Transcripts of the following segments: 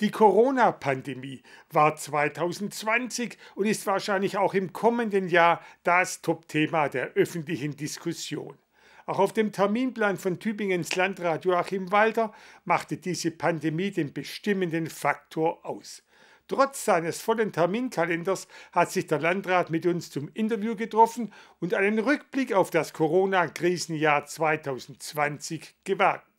Die Corona-Pandemie war 2020 und ist wahrscheinlich auch im kommenden Jahr das Top-Thema der öffentlichen Diskussion. Auch auf dem Terminplan von Tübingens Landrat Joachim Walter machte diese Pandemie den bestimmenden Faktor aus. Trotz seines vollen Terminkalenders hat sich der Landrat mit uns zum Interview getroffen und einen Rückblick auf das Corona-Krisenjahr 2020 gewagt.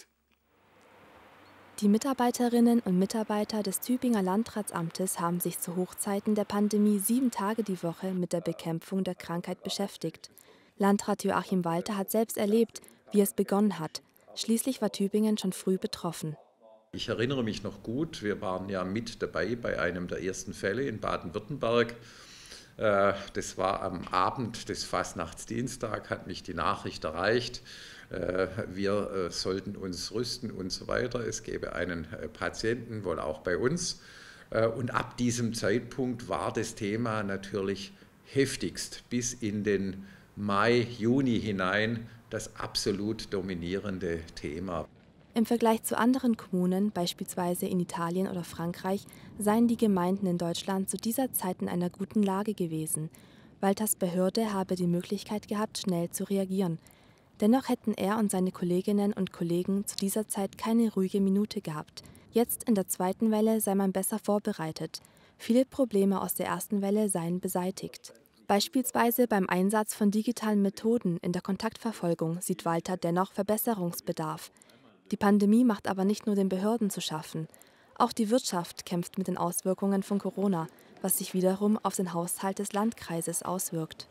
Die Mitarbeiterinnen und Mitarbeiter des Tübinger Landratsamtes haben sich zu Hochzeiten der Pandemie sieben Tage die Woche mit der Bekämpfung der Krankheit beschäftigt. Landrat Joachim Walter hat selbst erlebt, wie es begonnen hat. Schließlich war Tübingen schon früh betroffen. Ich erinnere mich noch gut, wir waren ja mit dabei bei einem der ersten Fälle in Baden-Württemberg. Äh, das war am Abend des Fastnachtsdienstag, hat mich die Nachricht erreicht. Äh, wir äh, sollten uns rüsten und so weiter. Es gäbe einen Patienten, wohl auch bei uns. Und ab diesem Zeitpunkt war das Thema natürlich heftigst bis in den Mai, Juni hinein das absolut dominierende Thema. Im Vergleich zu anderen Kommunen, beispielsweise in Italien oder Frankreich, seien die Gemeinden in Deutschland zu dieser Zeit in einer guten Lage gewesen. Walters Behörde habe die Möglichkeit gehabt, schnell zu reagieren. Dennoch hätten er und seine Kolleginnen und Kollegen zu dieser Zeit keine ruhige Minute gehabt. Jetzt in der zweiten Welle sei man besser vorbereitet. Viele Probleme aus der ersten Welle seien beseitigt. Beispielsweise beim Einsatz von digitalen Methoden in der Kontaktverfolgung sieht Walter dennoch Verbesserungsbedarf. Die Pandemie macht aber nicht nur den Behörden zu schaffen. Auch die Wirtschaft kämpft mit den Auswirkungen von Corona, was sich wiederum auf den Haushalt des Landkreises auswirkt.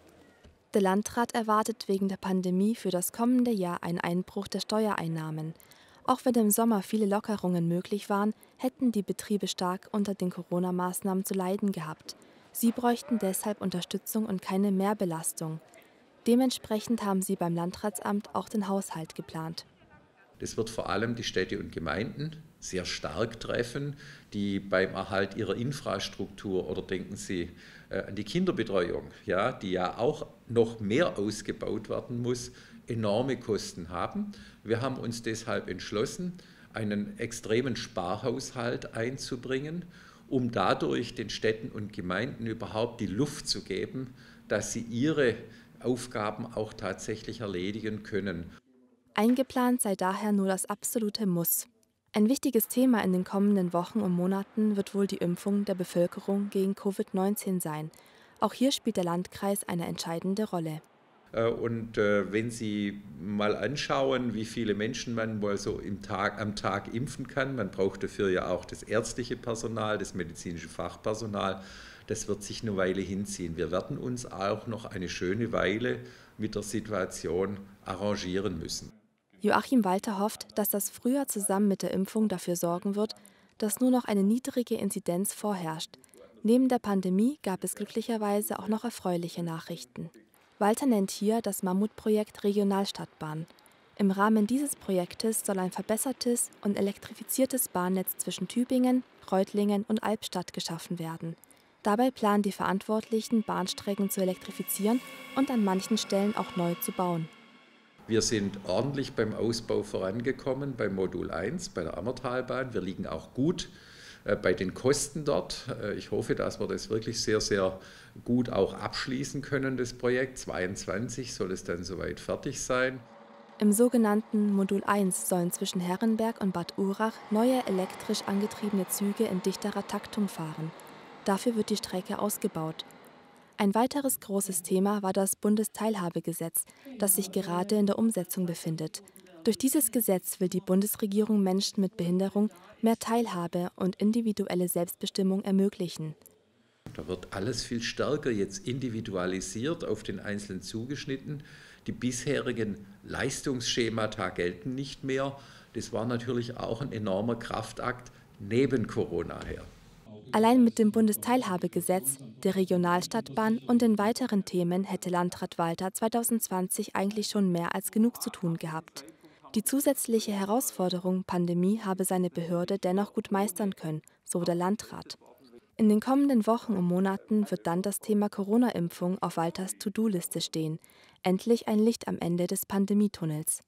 Der Landrat erwartet wegen der Pandemie für das kommende Jahr einen Einbruch der Steuereinnahmen. Auch wenn im Sommer viele Lockerungen möglich waren, hätten die Betriebe stark unter den Corona-Maßnahmen zu leiden gehabt. Sie bräuchten deshalb Unterstützung und keine Mehrbelastung. Dementsprechend haben sie beim Landratsamt auch den Haushalt geplant. Das wird vor allem die Städte und Gemeinden sehr stark treffen, die beim Erhalt ihrer Infrastruktur oder denken Sie äh, an die Kinderbetreuung, ja, die ja auch noch mehr ausgebaut werden muss, enorme Kosten haben. Wir haben uns deshalb entschlossen, einen extremen Sparhaushalt einzubringen, um dadurch den Städten und Gemeinden überhaupt die Luft zu geben, dass sie ihre Aufgaben auch tatsächlich erledigen können. Eingeplant sei daher nur das absolute Muss. Ein wichtiges Thema in den kommenden Wochen und Monaten wird wohl die Impfung der Bevölkerung gegen Covid-19 sein. Auch hier spielt der Landkreis eine entscheidende Rolle. Äh, und äh, wenn Sie mal anschauen, wie viele Menschen man wohl so Tag, am Tag impfen kann, man braucht dafür ja auch das ärztliche Personal, das medizinische Fachpersonal, das wird sich eine Weile hinziehen. Wir werden uns auch noch eine schöne Weile mit der Situation arrangieren müssen. Joachim Walter hofft, dass das Frühjahr zusammen mit der Impfung dafür sorgen wird, dass nur noch eine niedrige Inzidenz vorherrscht. Neben der Pandemie gab es glücklicherweise auch noch erfreuliche Nachrichten. Walter nennt hier das Mammutprojekt Regionalstadtbahn. Im Rahmen dieses Projektes soll ein verbessertes und elektrifiziertes Bahnnetz zwischen Tübingen, Reutlingen und Albstadt geschaffen werden. Dabei planen die Verantwortlichen, Bahnstrecken zu elektrifizieren und an manchen Stellen auch neu zu bauen. Wir sind ordentlich beim Ausbau vorangekommen, beim Modul 1, bei der Ammertalbahn. Wir liegen auch gut äh, bei den Kosten dort. Äh, ich hoffe, dass wir das wirklich sehr, sehr gut auch abschließen können, das Projekt. 22 soll es dann soweit fertig sein. Im sogenannten Modul 1 sollen zwischen Herrenberg und Bad Urach neue elektrisch angetriebene Züge in dichterer Taktung fahren. Dafür wird die Strecke ausgebaut. Ein weiteres großes Thema war das Bundesteilhabegesetz, das sich gerade in der Umsetzung befindet. Durch dieses Gesetz will die Bundesregierung Menschen mit Behinderung mehr Teilhabe und individuelle Selbstbestimmung ermöglichen. Da wird alles viel stärker jetzt individualisiert, auf den Einzelnen zugeschnitten. Die bisherigen Leistungsschemata gelten nicht mehr. Das war natürlich auch ein enormer Kraftakt neben Corona her. Allein mit dem Bundesteilhabegesetz, der Regionalstadtbahn und den weiteren Themen hätte Landrat Walter 2020 eigentlich schon mehr als genug zu tun gehabt. Die zusätzliche Herausforderung Pandemie habe seine Behörde dennoch gut meistern können, so der Landrat. In den kommenden Wochen und Monaten wird dann das Thema Corona-Impfung auf Walters To-Do-Liste stehen. Endlich ein Licht am Ende des Pandemietunnels.